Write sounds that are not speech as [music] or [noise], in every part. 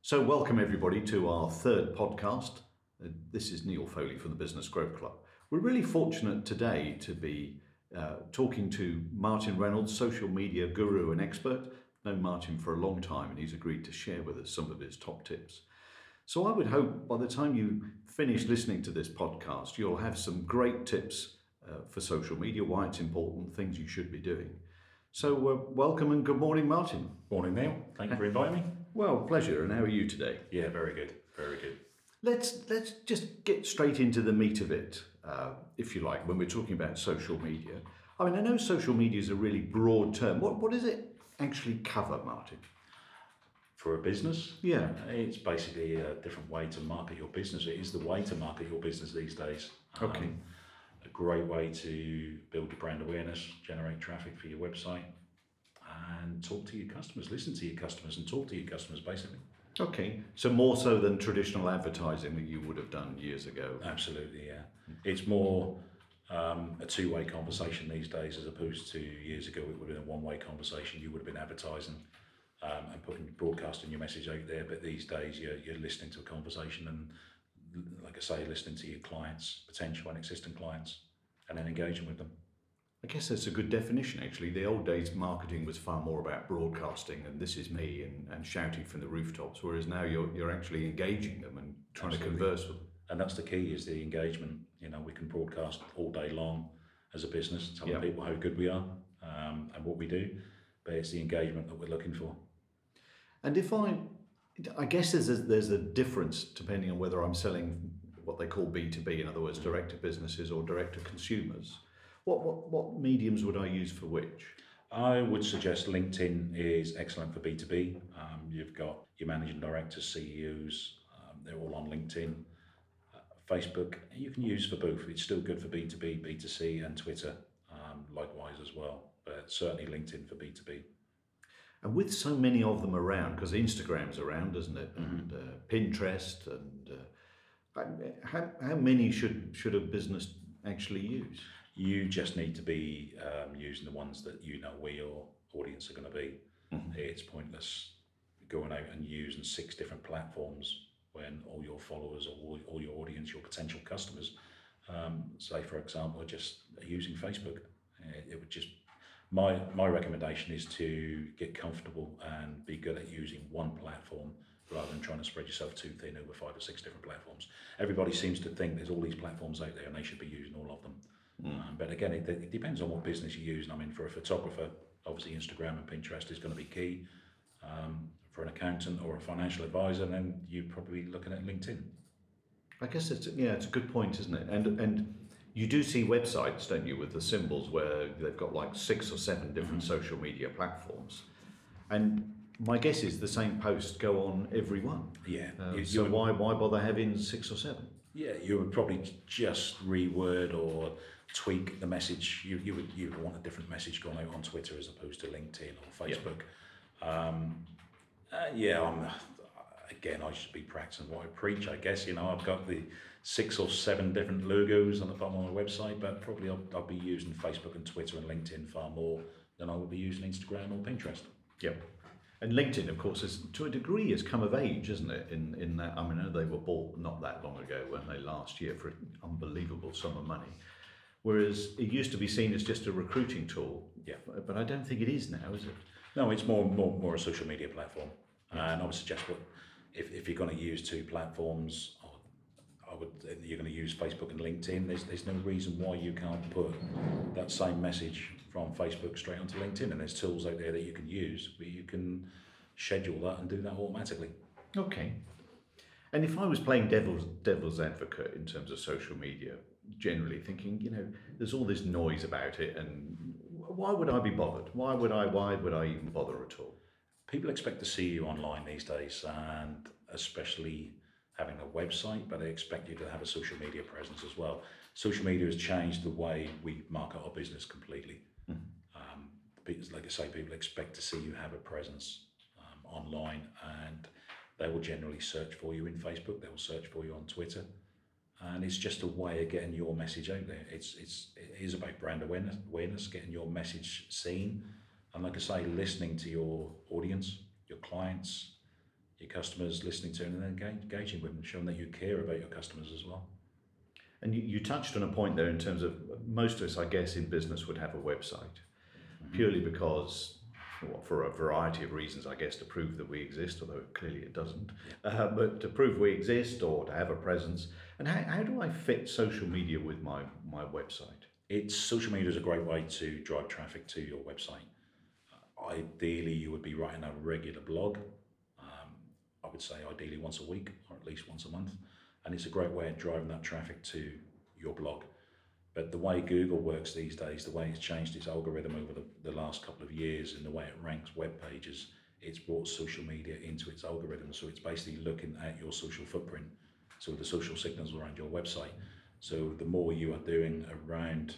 So, welcome everybody to our third podcast. Uh, This is Neil Foley from the Business Growth Club. We're really fortunate today to be uh, talking to Martin Reynolds, social media guru and expert. Known Martin for a long time, and he's agreed to share with us some of his top tips. So, I would hope by the time you finish listening to this podcast, you'll have some great tips uh, for social media, why it's important, things you should be doing. So, uh, welcome and good morning, Martin. Morning, Neil. Thank you for inviting me. Well, pleasure. And how are you today? Yeah, very good. Very good. Let's let's just get straight into the meat of it, uh, if you like. When we're talking about social media, I mean, I know social media is a really broad term. What what does it actually cover, Martin? For a business, Yeah. it's basically a different way to market your business. It is the way to market your business these days. Um, Okay. a great way to build your brand awareness, generate traffic for your website, and talk to your customers, listen to your customers, and talk to your customers basically. Okay, so more so than traditional advertising that you would have done years ago. Absolutely, yeah. It's more um, a two way conversation these days as opposed to years ago, it would have been a one way conversation. You would have been advertising um, and putting broadcasting your message out there, but these days you're, you're listening to a conversation and, like I say, listening to your clients, potential and existing clients, and then engaging with them. I guess that's a good definition, actually. The old days marketing was far more about broadcasting and this is me and, and shouting from the rooftops, whereas now you're, you're actually engaging them and trying to converse with them. And that's the key is the engagement. You know, we can broadcast all day long as a business, telling Yeah. people how good we are um, and what we do, but it's the engagement that we're looking for. And if I, I guess there's a, there's a difference depending on whether I'm selling what they call B2B, in other words, direct to businesses or direct to consumers. What, what, what mediums would I use for which? I would suggest LinkedIn is excellent for B2B. Um, you've got your managing directors, CEOs, um, they're all on LinkedIn. Uh, Facebook, you can use for both. It's still good for B2B, B2C, and Twitter um, likewise as well. But certainly LinkedIn for B2B. And with so many of them around, because Instagram's around, isn't it? And uh, Pinterest, and uh, how, how many should, should a business actually use? You just need to be um, using the ones that you know where your audience are going to be. It's pointless going out and using six different platforms when all your followers or all, all your audience, your potential customers, um, say for example, are just using Facebook. It, it would just my my recommendation is to get comfortable and be good at using one platform rather than trying to spread yourself too thin over five or six different platforms. Everybody seems to think there's all these platforms out there and they should be using all of them. Um, but again, it, it depends on what business you're using. I mean, for a photographer, obviously Instagram and Pinterest is going to be key. Um, for an accountant or a financial advisor, then you're probably looking at LinkedIn. I guess it's yeah, it's a good point, isn't it? And and you do see websites, don't you, with the symbols where they've got like six or seven different social media platforms, and my guess is the same posts go on every one. Yeah, you- so why why bother having six or seven? Yeah, you would probably just reword or tweak the message. You, you would you would want a different message going out on Twitter as opposed to LinkedIn or Facebook. Um, uh, yeah, I'm, again, I should be practicing what I preach. I guess you know I've got the six or seven different logos on the bottom of my website, but probably I'll, I'll be using Facebook and Twitter and LinkedIn far more than I would be using Instagram or Pinterest. Yep. And LinkedIn, of course, is to a degree has come of age, isn't it? In in that, I mean, they were bought not that long ago, weren't they? Last year for an unbelievable sum of money. Whereas it used to be seen as just a recruiting tool. Yeah. But I don't think it is now, is it? No, it's more more more a social media platform, and I would suggest what if, if you're going to use two platforms, would you're going to use Facebook and LinkedIn. There's there's no reason why you can't put that same message from Facebook straight onto LinkedIn, and there's tools out there that you can use where you can schedule that and do that automatically. Okay. And if I was playing devil's devil's advocate in terms of social media, generally thinking, you know, there's all this noise about it, and why would I be bothered? Why would I? Why would I even bother at all? People expect to see you online these days, and especially having a website, but they expect you to have a social media presence as well. Social media has changed the way we market our business completely. Um, because, like I say, people expect to see you have a presence um, online, and they will generally search for you in Facebook. They will search for you on Twitter, and it's just a way of getting your message out there. It's it's it is about brand awareness, awareness, getting your message seen, and like I say, listening to your audience, your clients, your customers, listening to them, and then engaging with them, showing that you care about your customers as well. And you, you touched on a point there in terms of most of us, I guess, in business would have a website mm-hmm. purely because for a variety of reasons, I guess, to prove that we exist, although clearly it doesn't, uh, but to prove we exist or to have a presence. And how, how do I fit social media with my, my website? It's social media is a great way to drive traffic to your website. Ideally, you would be writing a regular blog. I would say ideally once a week or at least once a month, and it's a great way of driving that traffic to your blog. But the way Google works these days, the way it's changed its algorithm over the, the last couple of years and the way it ranks web pages, it's brought social media into its algorithm. So it's basically looking at your social footprint, so the social signals around your website. So the more you are doing around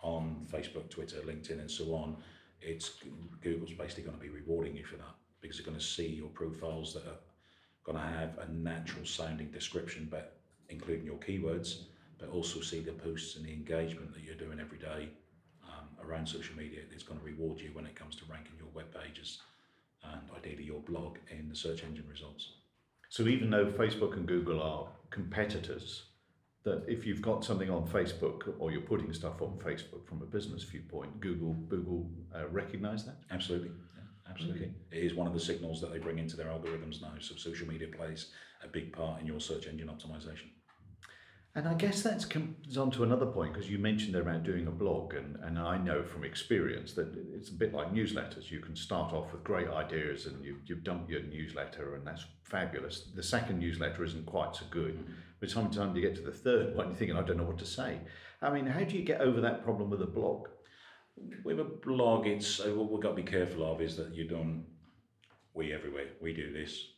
on Facebook, Twitter, LinkedIn, and so on, it's Google's basically going to be rewarding you for that because they're going to see your profiles that are going to have a natural sounding description, but including your keywords, but also see the posts and the engagement that you're doing every day um, around social media. It's going to reward you when it comes to ranking your web pages and ideally your blog in the search engine results. So even though Facebook and Google are competitors, that if you've got something on Facebook or you're putting stuff on Facebook from a business viewpoint, Google Google uh, recognize that. Absolutely, absolutely. It is one of the signals that they bring into their algorithms now. So social media plays a big part in your search engine optimization. And I guess that comes on to another point because you mentioned there about doing a blog, and, and I know from experience that it's a bit like newsletters. You can start off with great ideas and you, you dump your newsletter, and that's fabulous. The second newsletter isn't quite so good, mm-hmm. but sometimes you get to the third one, you're thinking, I don't know what to say. I mean, how do you get over that problem with a blog? With a blog, it's uh, what we've got to be careful of is that you don't, we everywhere, we do this,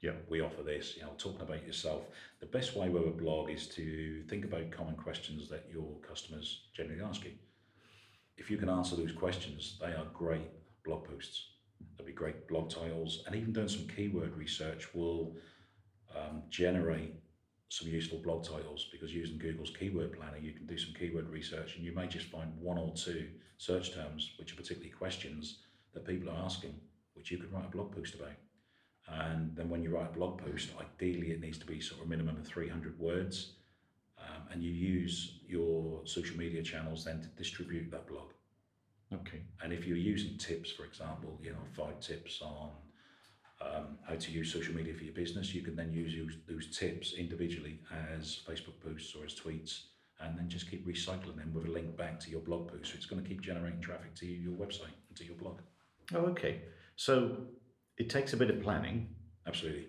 yeah, we offer this, you know, talking about yourself. The best way with a blog is to think about common questions that your customers generally ask you. If you can answer those questions, they are great blog posts. They'll be great blog titles, and even doing some keyword research will um, generate some useful blog titles because using Google's keyword planner, you can do some keyword research and you may just find one or two search terms which are particularly questions that people are asking, which you could write a blog post about. And then when you write a blog post, ideally it needs to be sort of a minimum of 300 words. Um, and you use your social media channels then to distribute that blog. Okay. And if you're using tips, for example, you know, five tips on um, how to use social media for your business, you can then use those tips individually as Facebook posts or as tweets, and then just keep recycling them with a link back to your blog post. So it's going to keep generating traffic to your website and to your blog. Oh, okay. So it takes a bit of planning. Absolutely.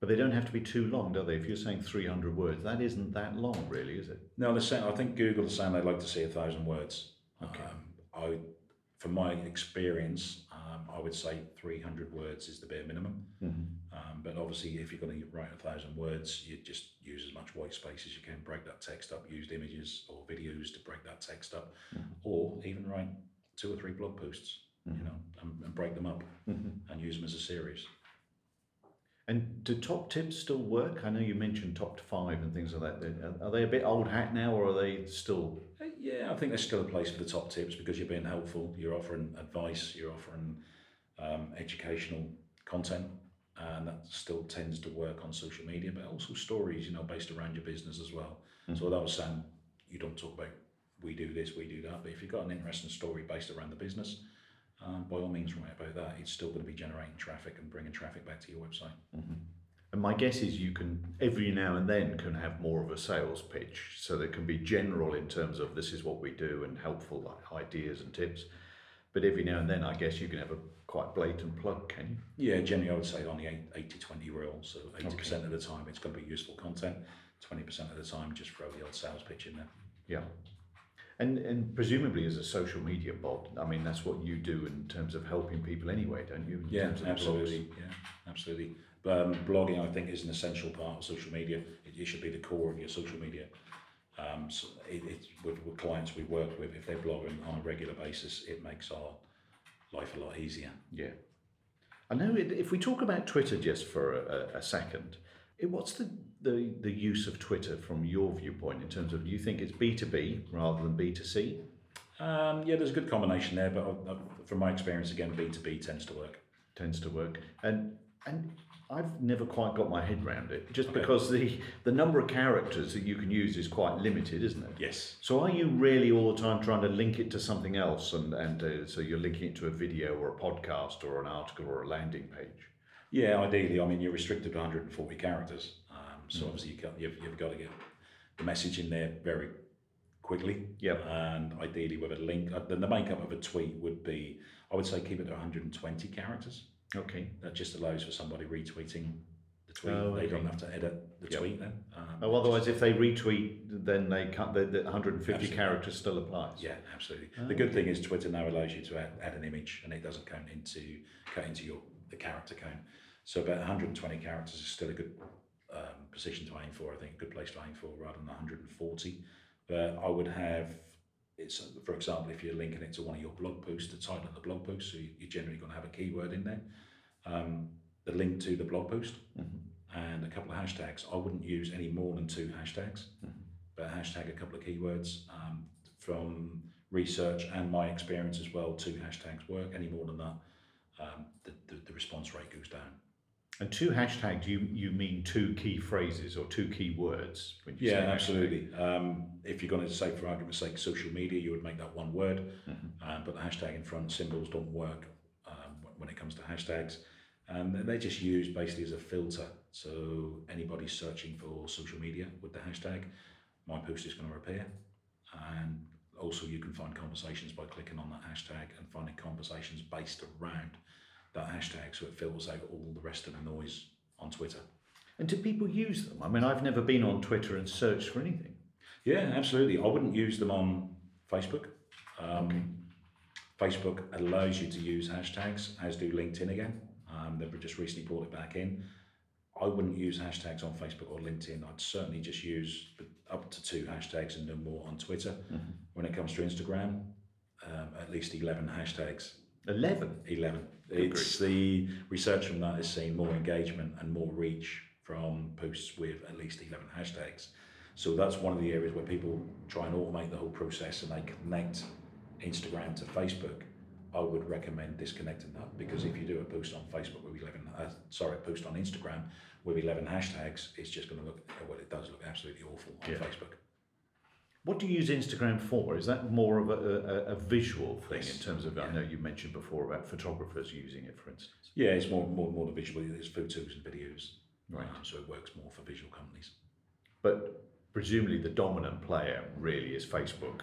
But they don't have to be too long, do they? If you're saying 300 words, that isn't that long, really, is it? No, the saying, I think Google is saying they'd like to see a thousand words. Okay. Um, I, from my experience, would say 300 words is the bare minimum. Mm-hmm. Um, but obviously, if you're going to write a thousand words, you just use as much white space as you can, break that text up, use images or videos to break that text up, mm-hmm. or even write two or three blog posts mm-hmm. you know, and, and, break them up mm-hmm. and use them as a series. And do top tips still work? I know you mentioned top five and things like that. Are they a bit old hat now, or are they still? Uh, yeah, I think there's still a place for the top tips because you're being helpful. You're offering advice. You're offering um, educational content, and that still tends to work on social media. But also stories, you know, based around your business as well. Mm-hmm. So that was saying you don't talk about we do this, we do that. But if you've got an interesting story based around the business, um, by all means write about that. It's still going to be generating traffic and bringing traffic back to your website. Mm-hmm. And my guess is you can every now and then can have more of a sales pitch, so that can be general in terms of this is what we do and helpful like ideas and tips. But every now and then, I guess you can have a quite blatant plug, can you? Yeah, generally, I would say on the 80 20 rule. So 80% okay. of the time, it's going to be useful content, 20% of the time, just throw the old sales pitch in there. Yeah. And and presumably as a social media bot, I mean that's what you do in terms of helping people anyway, don't you? yeah, absolutely. Yeah, absolutely. But um, blogging, I think, is an essential part of social media. It, it should be the core of your social media. Um, so it, it's with, with clients we work with, if they're blogging on a regular basis, it makes our life a lot easier. Yeah. I know it, if we talk about Twitter just for a, a second, it, what's the the, the use of Twitter from your viewpoint in terms of do you think it's B2B rather than B2C? Um, yeah, there's a good combination there, but uh, from my experience, again, B2B tends to work. Tends to work. And And I've never quite got my head around it, just Okay. because the, the number of characters that you can use is quite limited, isn't it? Yes. So are you really all the time trying to link it to something else, and and uh, so you're linking it to a video or a podcast or an article or a landing page? Yeah, ideally, I mean, you're restricted to 140 characters. Um, so obviously, you got, you've, you've got to get the message in there very quickly. Yep. And ideally, with a link, uh, then the makeup of a tweet would be, I would say, keep it to 120 characters. Okay. That just allows for somebody retweeting the tweet. Oh, They okay. don't have to edit the Yep. tweet then. Um, Oh, otherwise, if they retweet, then they cut the, the 150 Absolutely. characters still applies. Yeah, absolutely. Oh, the good thing is Twitter now allows you to add, add an image, and it doesn't count into cut into your the character count. So about 120 characters is still a good um, position to aim for. I think a good place to aim for rather than 140. But I would have it's for example if you're linking it to one of your blog posts, the title of the blog post, so you- you're generally going to have a keyword in there. Um, the link to the blog post Mhm. and a couple of hashtags. I wouldn't use any more than two hashtags, but hashtag a couple of keywords. Um, from research and my experience as well, two hashtags work. Any more than that, um, the, the, the response rate goes down. And two hashtags, you you mean two key phrases or two key words when you Yeah, absolutely. Um, if you're going to say, for argument's sake, social media, you would make that one word, Mhm. um, but the hashtag in front symbols don't work um, when it comes to hashtags. And they're just used basically as a filter. So anybody searching for social media with the hashtag, my post is going to appear. And also, you can find conversations by clicking on that hashtag and finding conversations based around that hashtag. So it filters out all the rest of the noise on Twitter. And do people use them? I mean, I've never been on Twitter and searched for anything. Yeah, absolutely. I wouldn't use them on Facebook. Um, Okay. Facebook allows you to use hashtags, as do LinkedIn again. Um, they've just recently brought it back in. I wouldn't use hashtags on Facebook or LinkedIn. I'd certainly just use up to two hashtags and no more on Twitter. Mhm. When it comes to Instagram, um, at least 11 hashtags. 11. 11. Good It's the research from that is seeing more engagement and more reach from posts with at least 11 hashtags. So that's one of the areas where people try and automate the whole process and they connect Instagram to Facebook. I would recommend disconnecting that because if you do a post on Facebook with 11, uh, sorry, a post on Instagram with 11 hashtags, it's just going to look, well, it does look absolutely awful on Yeah. Facebook. What do you use Instagram for? Is that more of a, a, a visual thing Yes. in terms of, I know you mentioned before about photographers using it, for instance. Yeah, it's more, more, more the visual, it's photos and videos. Right. Um, so it works more for visual companies. But presumably the dominant player really is Facebook.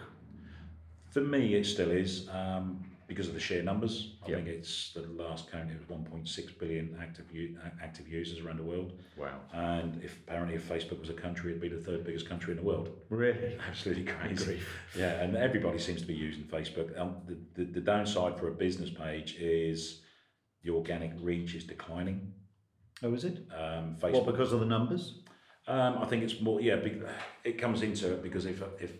For me, it still is um, because of the sheer numbers. I Yeah. think it's the last count. It was 1.6 billion active u- active users around the world, Wow. and if apparently if Facebook was a country, it'd be the third biggest country in the world. Really? [laughs] Absolutely crazy. Grief. Yeah, and everybody seems to be using Facebook. Um, the, the the downside for a business page is the organic reach is declining. Oh, is it? Um, Well, Facebook. because of the numbers? Um, I think it's more, yeah, it comes into it because if, if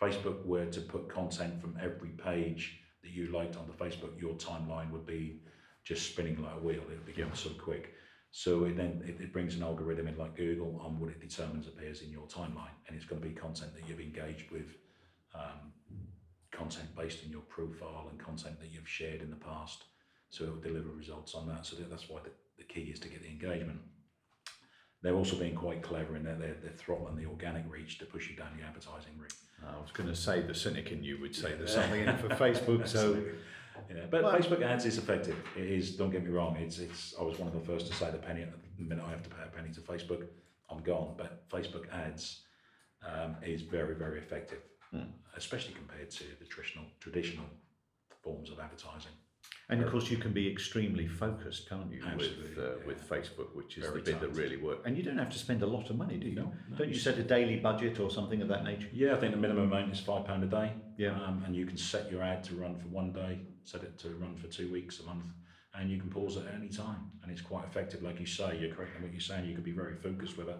Facebook were to put content from every page that you liked on the Facebook, your timeline would be just spinning like a wheel. It would become so quick. So it then it, it brings an algorithm in like Google on what it determines appears in your timeline, and it's going to be content that you've engaged with, um, content based on your profile and content that you've shared in the past. So it will deliver results on that. So that's why the, the key is to get the engagement they're also being quite clever in that they're, they're throttling the organic reach to push you down the advertising route. I was going to say the cynic in you would say there's something in it for Facebook. [laughs] so, yeah, but Well- Facebook ads is effective. It is. Don't get me wrong. It's it's. I was one of the first to say the penny. The minute I have to pay a penny to Facebook, I'm gone. But Facebook ads um, is very very effective, Hmm. especially compared to the traditional traditional forms of advertising. And of course, you can be extremely focused, can't you, with uh, yeah. with Facebook, which is Very the bit that really works. And you don't have to spend a lot of money, do you? No, no, Don't you set a daily budget or something of that nature? Yeah, I think the minimum amount is five pound a day. Yeah. Um, and you can set your ad to run for one day, set it to run for two weeks, a month, and you can pause it at any time. And it's quite effective, like you say. You're correct in what you're saying. You can be very focused with it.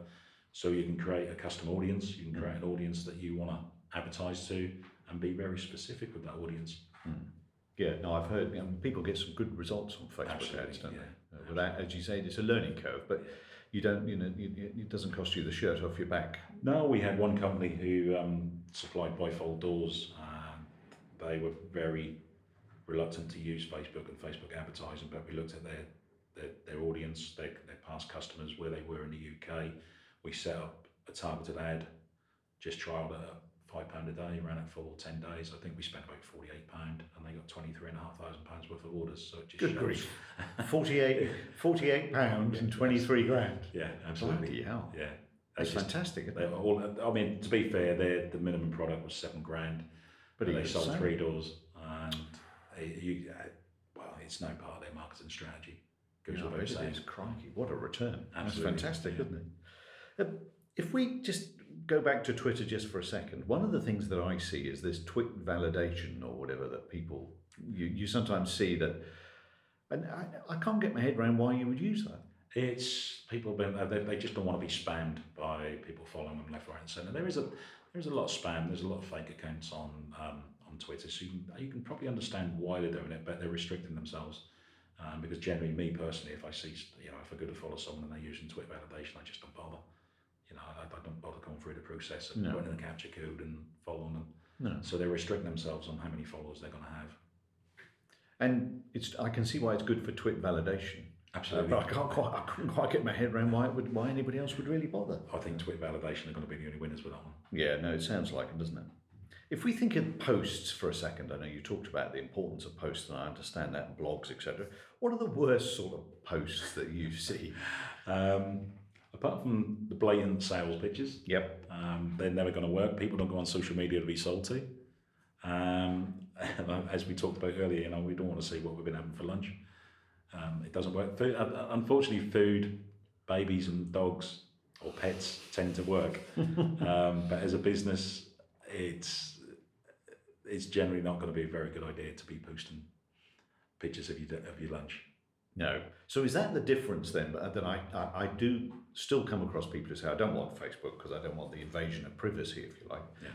So you can create a custom audience. You can create an audience that you want to advertise to, and be very specific with that audience. Yeah, no, I've heard um, people get some good results on Facebook Absolutely, ads, don't yeah. they? Uh, without, as you say, it's a learning curve, but you don't, you know, you- it doesn't cost you the shirt off your back. No, we had one company who um, supplied bifold doors. Um, they were very reluctant to use Facebook and Facebook advertising, but we looked at their their, their audience, their, their past customers, where they were in the UK. We set up a targeted ad, just trialed it at five pound a day, ran it for ten days. I think we spent about forty eight pound, and they got twenty three and a half thousand pounds worth of orders. So it just Good shows. grief. 48, 48 pounds and 23 grand. Yeah, absolutely. Bloody hell. Yeah, That's It's just- fantastic. isn't They it? all, I mean, to be fair, their the minimum product was seven grand, but they sold so- three doors, and it, you, uh, well, it's no part of their marketing strategy. Goes without it is. Crikey, what a return. Absolutely, That's fantastic, yeah. isn't it? Uh, if we just go back to Twitter just for a second, one of the things that I see is this tweet validation or whatever that people, you, you sometimes see that, and I, I can't get my head around why you would use that. It's people been they, they just don't want to be spammed by people following them left, right, and centre. There is a there's a lot of spam. There's a lot of fake accounts on um, on Twitter, so you can, you can probably understand why they're doing it, but they're restricting themselves. Um, because generally, me personally, if I see you know if I go to follow someone and they're using TrueTwit validation, I just don't bother. You know, I, I don't bother going through the process of No. putting in the CAPTCHA code and following them. No. So they restrict themselves on how many followers they're going to have. And it's I can see why it's good for tweet validation. Uh, Absolutely. but I can't quite I couldn't quite get my head around why it would why anybody else would really bother. I think TrueTwit validation are going to be the only winners with that one. Yeah, no, it sounds like it, doesn't it? If we think of posts for a second, I know you talked about the importance of posts, and I understand that, blogs, etc. What are the worst sort of posts that you see? Um, apart from the blatant sales pitches, Yep. um, they're never going to work. People don't go on social media to be sold to. Um, [laughs] as we talked about earlier, you know, we don't want to see what we've been having for lunch. Um, it doesn't work. Food, uh, unfortunately, food, babies, and dogs or pets tend to work. [laughs] um, but as a business, it's it's generally not going to be a very good idea to be posting pictures of your of your lunch. No. So is that the difference then? That I, I, I do still come across people who say I don't want Facebook because I don't want the invasion of privacy, if you like. Yeah.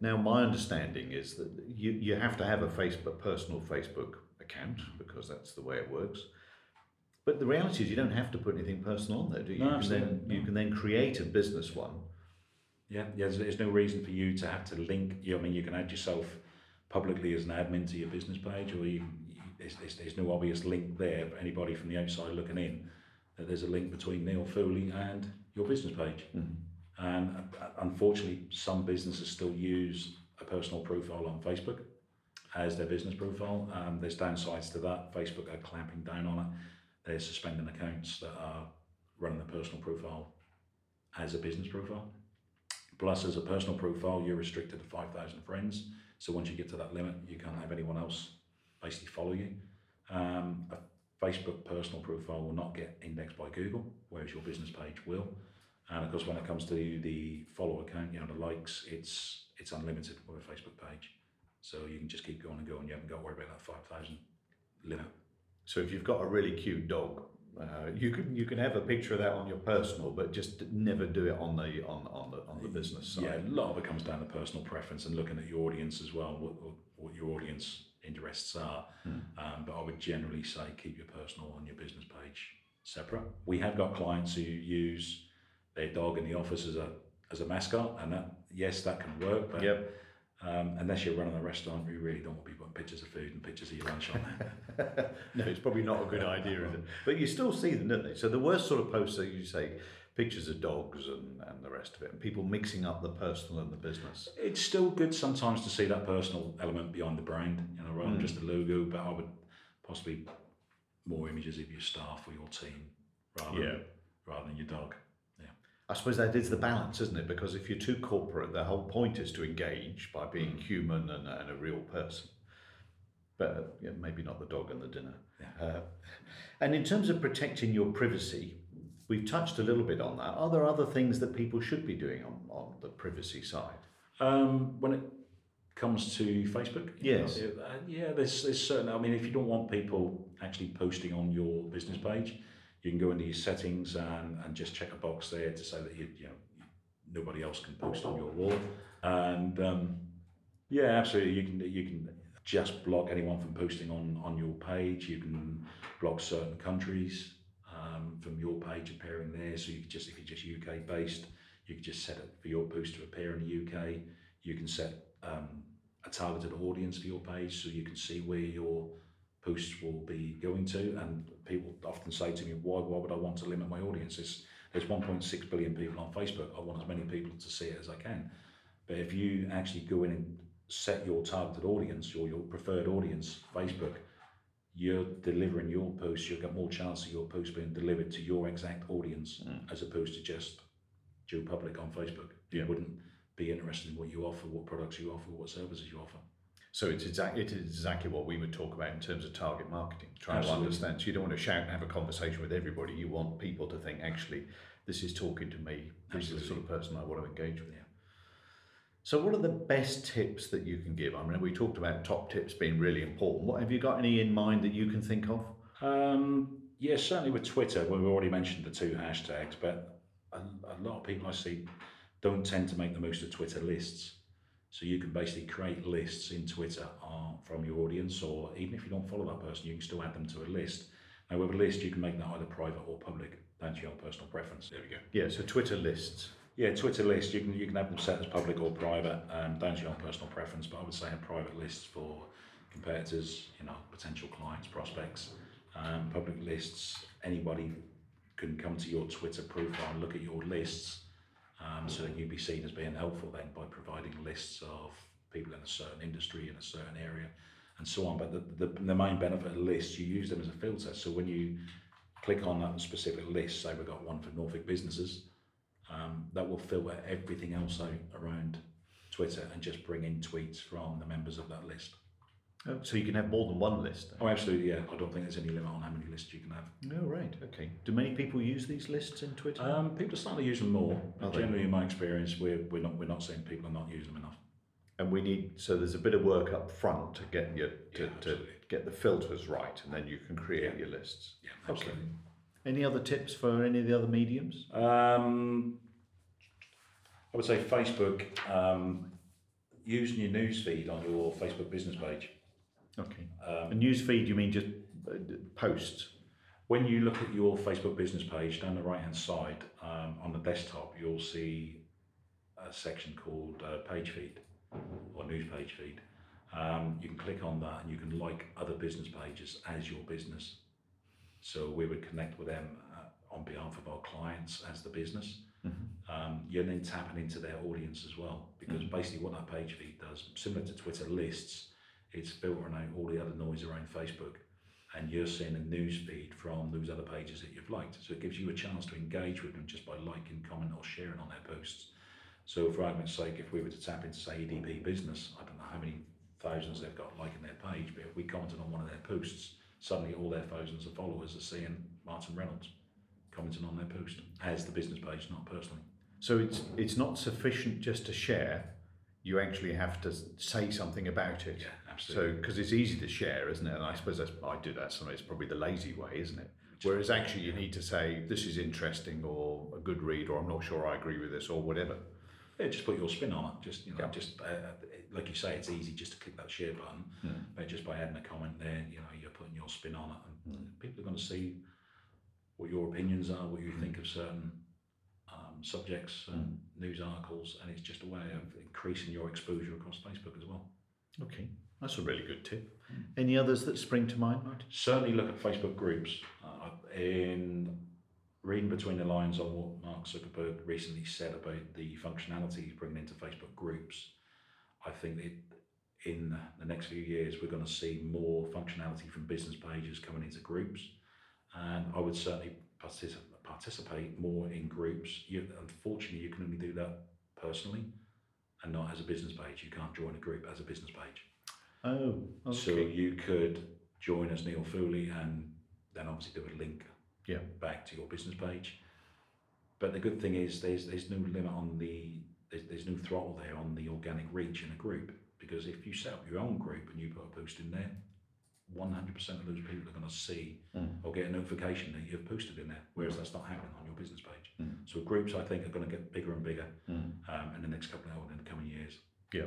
Now, my understanding is that you, you have to have a Facebook personal Facebook account because that's the way it works. But the reality is, you don't have to put anything personal on there, do you? No, you can then absolutely, you can then create a business one. Yeah, yeah. There's, there's no reason for you to have to link. You, know, I mean, you can add yourself publicly as an admin to your business page, or you, you there's, there's, there's no obvious link there for anybody from the outside looking in. There's a link between Neil Foley and your business page. And uh, unfortunately, some businesses still use a personal profile on Facebook as their business profile. Um, there's downsides to that. Facebook are clamping down on it. They're suspending accounts that are running the personal profile as a business profile. Plus, as a personal profile, you're restricted to 5,000 friends. So once you get to that limit, you can't have anyone else basically follow you. Um, a Facebook personal profile will not get indexed by Google, whereas your business page will. And of course, when it comes to the follow account, you know, the likes, it's it's unlimited with a Facebook page. So you can just keep going and going. You haven't got to worry about that 5,000 limit. So if you've got a really cute dog, uh, you can you can have a picture of that on your personal, but just never do it on the on on the on the business side. Yeah, a lot of it comes down to personal preference and looking at your audience as well, what, what, what your audience interests are. Um, but I would generally say keep your personal and your business page separate. We have got clients who use their dog in the office as a as a mascot, and that yes, that can work. But Yep. um, unless you're running a restaurant, you really don't want people putting pictures of food and pictures of your lunch on there. [laughs] no, it's probably not a good idea, is it? But you still see them, don't they? So the worst sort of posts that you say pictures of dogs and, and the rest of it, and people mixing up the personal and the business. it's still good sometimes to see that personal element behind the brand, you know, rather than just the logo. But I would possibly more images of your staff or your team rather Yeah. than, rather than your dog. Yeah, I suppose that is the balance, isn't it? Because if you're too corporate, the whole point is to engage by being human and, and a real person. But uh, yeah, maybe not the dog and the dinner. Yeah. Uh, and in terms of protecting your privacy, we've touched a little bit on that. Are there other things that people should be doing on, on the privacy side? Um, when it comes to Facebook, Yes. know, uh, yeah, there's, there's certain. I mean, if you don't want people actually posting on your business page, you can go into your settings and, and just check a box there to say that you, you know nobody else can post on your wall. And um, yeah, absolutely, you can you can just block anyone from posting on on your page. You can block certain countries um, from your page appearing there. So you could just if you're just UK based, you could just set it for your post to appear in the UK. You can set um, a targeted audience for your page, so you can see where your posts will be going to. And people often say to me, why, why would I want to limit my audience? It's, there's 1.6 billion people on Facebook. I want as many people to see it as I can. But if you actually go in and set your targeted audience or your preferred audience, Facebook, you're delivering your post, you'll get more chance of your post being delivered to your exact audience Mm. as opposed to just Joe Public on Facebook. Yeah. You wouldn't be interested in what you offer, what products you offer, what services you offer. So it's exactly it is exactly what we would talk about in terms of target marketing. Trying Absolutely. to understand. So you don't want to shout and have a conversation with everybody. You want people to think, actually, this is talking to me. This is the sort of person I want to engage with. Yeah. So what are the best tips that you can give? I mean, we talked about top tips being really important. What have you got any in mind that you can think of? Um, yeah, certainly with Twitter, well, we already mentioned the two hashtags, but a, a lot of people I see don't tend to make the most of Twitter lists. So you can basically create lists in Twitter uh, from your audience, or even if you don't follow that person, you can still add them to a list. Now, with a list, you can make that either private or public, That's your personal preference. There we go. Yeah, so Twitter lists. Yeah, Twitter list, you can you can have them set as public or private, um, down to your own personal preference. But I would say a private list for competitors, you know, potential clients, prospects. Um, public lists, anybody can come to your Twitter profile and look at your lists, um, so that you'd be seen as being helpful then by providing lists of people in a certain industry in a certain area, and so on. But the, the, the main benefit of lists, you use them as a filter. So when you click on that specific list, say we've got one for Norfolk businesses, that will filter everything else out around Twitter and just bring in tweets from the members of that list. Oh, so you can have more than one list. Oh, absolutely, yeah. I don't think there's any limit on how many lists you can have. No, right. Okay. Do many people use these lists in Twitter? Um, people are starting to use them more, but generally, in my experience, we're, we're not we're not seeing people are not using them enough. and we need so there's a bit of work up front to get your to, Yeah, to get the filters right, and then you can create Yeah. your lists. Yeah, Okay. absolutely. Any other tips for any of the other mediums? Um, I would say Facebook. Um, using your news feed on your Facebook business page. Okay. Um, A news feed, you mean just uh, posts? When you look at your Facebook business page down the right hand side um, on the desktop, you'll see a section called uh, page feed or news page feed. Um, you can click on that and you can like other business pages as your business. So we would connect with them uh, on behalf of our clients as the business. Um, you're then tapping into their audience as well because basically what that page feed does, similar to Twitter lists, it's filtering out all the other noise around Facebook and you're seeing a news feed from those other pages that you've liked. So it gives you a chance to engage with them just by liking, comment, or sharing on their posts. So, for argument's sake, if we were to tap into, say, EDP Business, I don't know how many thousands they've got liking their page, but if we commented on one of their posts, suddenly all their thousands of followers are seeing Martin Reynolds commenting on their post as the business page, not personally. So it's it's not sufficient just to share. You actually have to say something about it. Yeah, So because it's easy to share, isn't it? And I suppose that's I do that sometimes. It's probably the lazy way, isn't it? Whereas actually you need to say this is interesting or a good read or I'm not sure I agree with this or whatever. Yeah, just put your spin on it. Just you know, Yeah. just uh, like you say, it's easy just to click that share button. But just by adding a comment there, you know, you're putting your spin on it, and people are going to see what your opinions are, what you think of certain um, subjects and news articles, and it's just a way of increasing your exposure across Facebook as well. Okay, that's a really good tip. Any others that spring to mind, Martin? Certainly look at Facebook groups. Uh, in reading between the lines on what Mark Zuckerberg recently said about the functionality he's bringing into Facebook groups, I think that in the next few years we're going to see more functionality from business pages coming into groups, and I would certainly particip- participate more in groups. You, unfortunately, you can only do that personally, and not as a business page. You can't join a group as a business page. Oh, okay. So you could join as Neil Foley and then obviously do a link Yeah. back to your business page. But the good thing is there's there's no limit on the there's, there's no throttle there on the organic reach in a group because if you set up your own group and you put a post in there, 100% of those people are going to see or get a notification that you've posted in there, whereas that's not happening on your business page. So groups I think are going to get bigger and bigger um, in the next couple of hours and in the coming years. Yeah.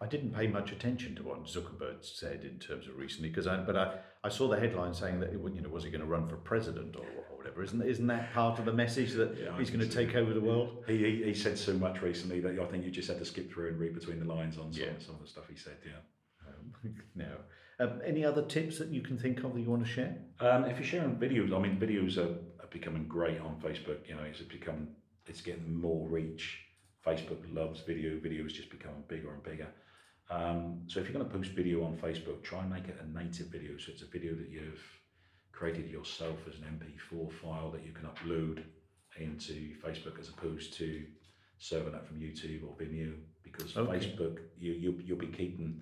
I didn't pay much attention to what Zuckerberg said in terms of recently, because I, but I, I saw the headline saying that, it, you know, was he going to run for president or, or whatever? Isn't, isn't that part of the message that Yeah, he's going to take over the world? He, he, he said so much recently that I think you just had to skip through and read between the lines on some, Yeah. some of the stuff he said. Yeah. Um, [laughs] no. Um, any other tips that you can think of that you want to share? Um, if you're sharing videos, I mean, videos are, are becoming great on Facebook. You know, it's become it's getting more reach. Facebook loves video. Video is just becoming bigger and bigger. Um, so if you're going to post video on Facebook, try and make it a native video. So it's a video that you've created yourself as an MP4 file that you can upload into Facebook as opposed to serving that from YouTube or Vimeo because Okay. Facebook you, you you'll be keeping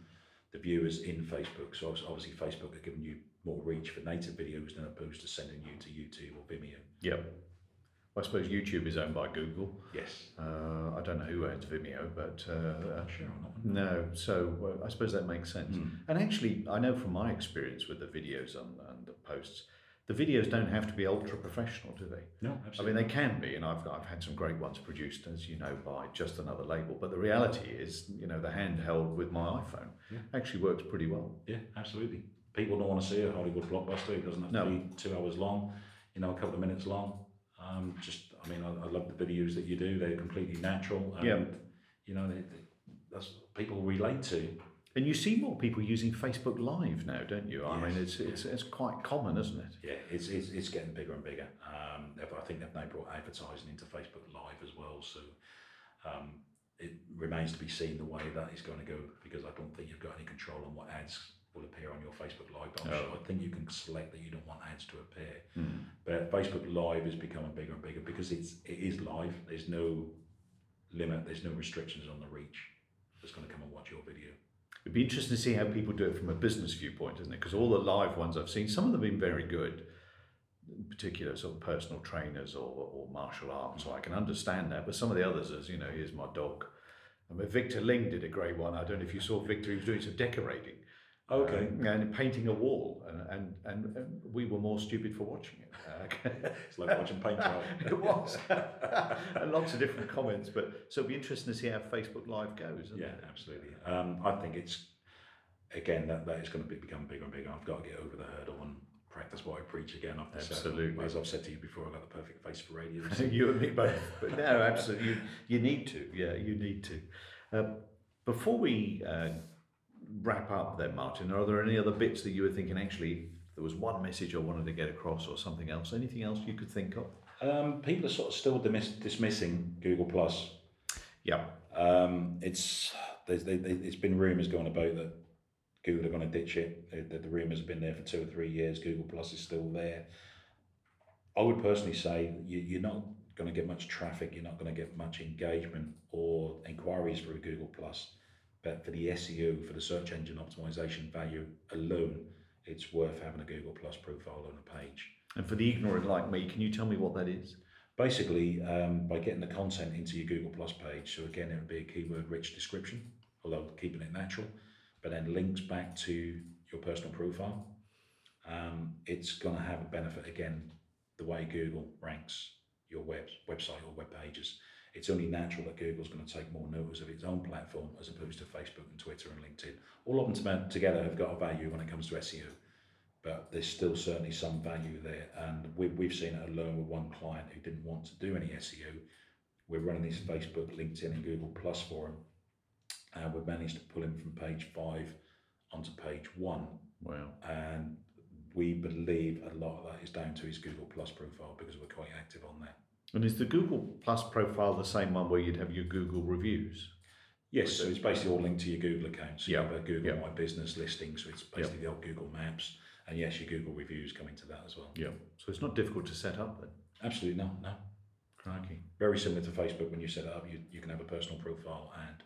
the viewers in Facebook. So obviously Facebook are giving you more reach for native videos than opposed to sending you to YouTube or Vimeo. Yep. I suppose YouTube is owned by Google. Yes. Uh, I don't know who owns Vimeo, but uh, Sure no. So uh, I suppose that makes sense. Mm. And actually, I know from my experience with the videos and, and the posts, the videos don't have to be ultra professional, do they? No, absolutely. I mean, they can be, and I've, I've had some great ones produced, as you know, by just another label. But the reality is, you know, the handheld with my iPhone Yeah. actually works pretty well. Yeah, absolutely. People don't want to see a Hollywood blockbuster. It doesn't have No. to be two hours long, you know, a couple of minutes long. Um, just, I mean, I, I love the videos that you do. They're completely natural, and Yeah. you know, they, they, that's people relate to. And you see more people using Facebook Live now, don't you? I mean, Yes, it's, it's, it's quite common, isn't it? Yeah, it's it's, it's getting bigger and bigger. Um, I think they've now brought advertising into Facebook Live as well. So um, it remains to be seen the way that is going to go because I don't think you've got any control on what ads will appear on your Facebook Live. But I'm Oh. sure, I think you can select that you don't want ads to appear. Hmm. But Facebook Live is becoming bigger and bigger because it's it is live. There's no limit. There's no restrictions on the reach that's going to come and watch your video. It'd be interesting to see how people do it from a business viewpoint, isn't it? Because all the live ones I've seen, some of them have been very good, in particular sort of personal trainers or, or martial arts. So I can understand that. But some of the others, as you know, here's my dog. I mean, Victor Ling did a great one. I don't know if you saw Victor, he was doing some decorating. Okay. um, and painting a wall. And, and, and, and we were more stupid for watching it. [laughs] Uh, It's like watching paint dry. [laughs] it was. and lots of different comments. But so it'll be interesting to see how Facebook Live goes. Yeah, it? absolutely. Um, I think it's again that that is going to be, become bigger and bigger. I've got to get over the hurdle and practice what I preach again. I've said- Absolutely. as I've said to you before, I've got the perfect face for radio. so- [laughs] you and me both. But no, absolutely. You, you need to. Yeah, you need to. Um, before we uh, wrap up, then, Martin, are there any other bits that you were thinking actually there was one message I wanted to get across or something else? Anything else you could think of? um, people are sort of still dismiss, dismissing Google Plus. Yeah. Um, it's there's they, it's been rumours going about that Google are going to ditch it. The, the, the rumours have been there for two or three years. Google Plus is still there. I would personally say you, you're not going to get much traffic. You're not going to get much engagement or inquiries through Google Plus. But for the SEO, for the search engine optimization value alone, it's worth having a Google Plus profile on a page. And for the ignorant like me, can you tell me what that is? Basically, um, by getting the content into your Google Plus page, so again, it would be a keyword rich description, although keeping it natural, but then links back to your personal profile. Um, it's going to have a benefit again, the way Google ranks your web, website or web pages. It's only natural that Google's going to take more notice of its own platform as opposed to Facebook and Twitter and LinkedIn. All of them together have got a value when it comes to SEO but there's still certainly some value there. And we've, we've seen it alone with one client who didn't want to do any SEO. We're running these Facebook, LinkedIn, and Google Plus for him. And we've managed to pull him from page five onto page one. Wow. And we believe a lot of that is down to his Google Plus profile because we're quite active on there. And is the Google Plus profile the same one where you'd have your Google reviews? Yes, so it's basically all linked to your Google account. So Yeah, you have a Google yeah. My Business listing, so it's basically the old Google Maps. And yes, your Google reviews come into that as well. Yeah. So it's not difficult to set up then. Absolutely no, no. Crikey. very similar to Facebook when you set it up. You, you can have a personal profile and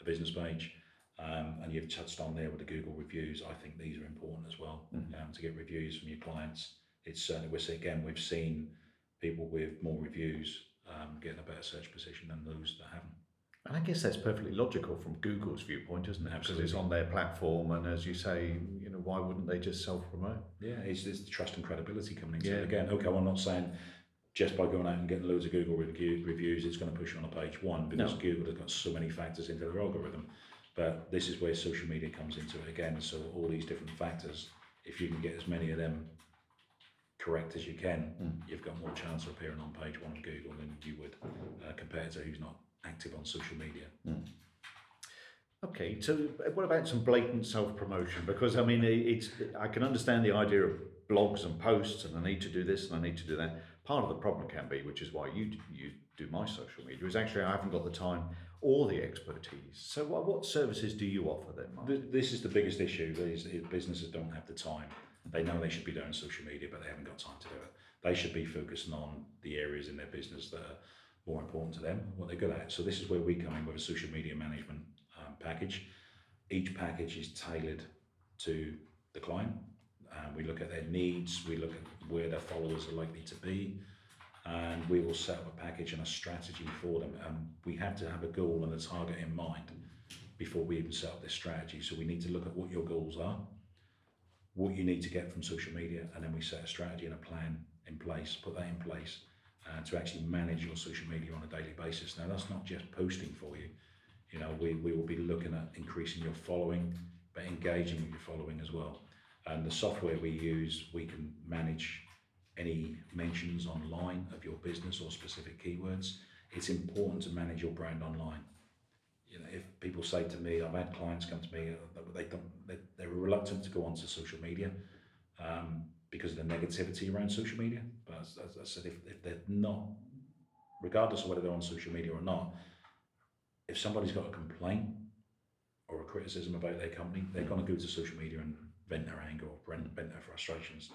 a business page. Um, and you've touched on there with the Google reviews. I think these are important as well Mhm. um, to get reviews from your clients. It's certainly, we're again, we've seen people with more reviews um, getting a better search position than those that haven't. And I guess that's perfectly logical from Google's viewpoint, isn't it? Because it's on their platform, and as you say, you know, why wouldn't they just self-promote? Yeah, it's, it's the trust and credibility coming into Yeah. it. Again, okay, well, I'm not saying just by going out and getting loads of Google review, reviews, it's going to push you on a page one because No. Google has got so many factors into their algorithm. But this is where social media comes into it again. So all these different factors, if you can get as many of them correct as you can, Mm. you've got more chance of appearing on page one of Google than you would uh, compared to who's not active on social media. Okay, so what about some blatant self promotion? Because I mean, it's I can understand the idea of blogs and posts, and I need to do this and I need to do that. Part of the problem can be, which is why you you do my social media, is actually I haven't got the time or the expertise. So, what, what services do you offer then, Mark? This is the biggest issue. Is businesses don't have the time. They know they should be doing social media, but they haven't got time to do it. They should be focusing on the areas in their business that are more important to them, what they're good at. So this is where we come in with a social media management um, package. Each package is tailored to the client. Um, we look at their needs, we look at where their followers are likely to be, and we will set up a package and a strategy for them. And we have to have a goal and a target in mind before we even set up this strategy. So we need to look at what your goals are, what you need to get from social media, and then we set a strategy and a plan in place, put that in place uh, to actually manage your social media on a daily basis. Now, that's not just posting for you. You know, we, we will be looking at increasing your following, but engaging with your following as well. And the software we use, we can manage any mentions online of your business or specific keywords. It's important to manage your brand online. You know, if people say to me, I've had clients come to me, uh, they don't, they, they're reluctant to go onto social media um, because of the negativity around social media. But as, as I said, if, if they're not, regardless of whether they're on social media or not, if somebody's got a complaint or a criticism about their company, they're going to go to social media and vent their anger or vent their frustrations.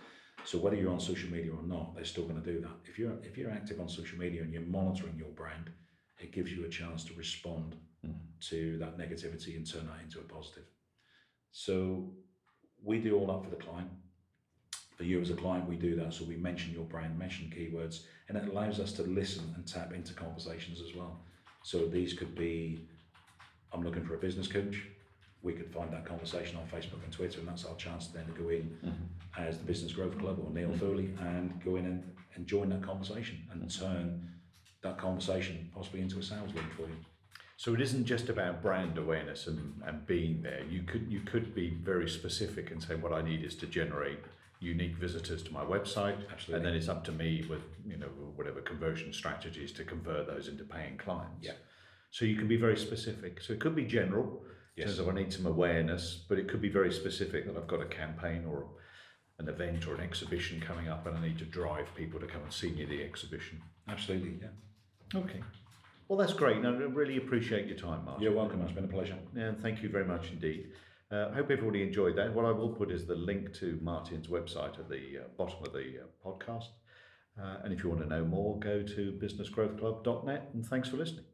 So whether you're on social media or not, they're still going to do that. If you're if you're active on social media and you're monitoring your brand, it gives you a chance to respond mm. to that negativity and turn that into a positive. So we do all that for the client. For you as a client, we do that. So we mention your brand, mention keywords, and it allows us to listen and tap into conversations as well. So these could be, I'm looking for a business coach. We could find that conversation on Facebook and Twitter, and that's our chance then to go in mm-hmm. as the Business Growth Club or Neil mm-hmm. Foley and go in and, and join that conversation and mm-hmm. turn that conversation possibly into a sales lead for you. So it isn't just about brand awareness and, and being there. You could you could be very specific and say what I need is to generate unique visitors to my website. Absolutely. And then it's up to me with, you know, whatever conversion strategies to convert those into paying clients. Yeah. So you can be very specific. So it could be general yes. in terms of I need some awareness, but it could be very specific that I've got a campaign or an event or an exhibition coming up and I need to drive people to come and see me at the exhibition. Absolutely, yeah. Okay. Well, that's great. I really appreciate your time, Martin. You're welcome. It's been a pleasure. Yeah, thank you very much indeed. Uh, I hope everybody enjoyed that. What I will put is the link to Martin's website at the uh, bottom of the uh, podcast. Uh, and if you want to know more, go to businessgrowthclub.net. And thanks for listening.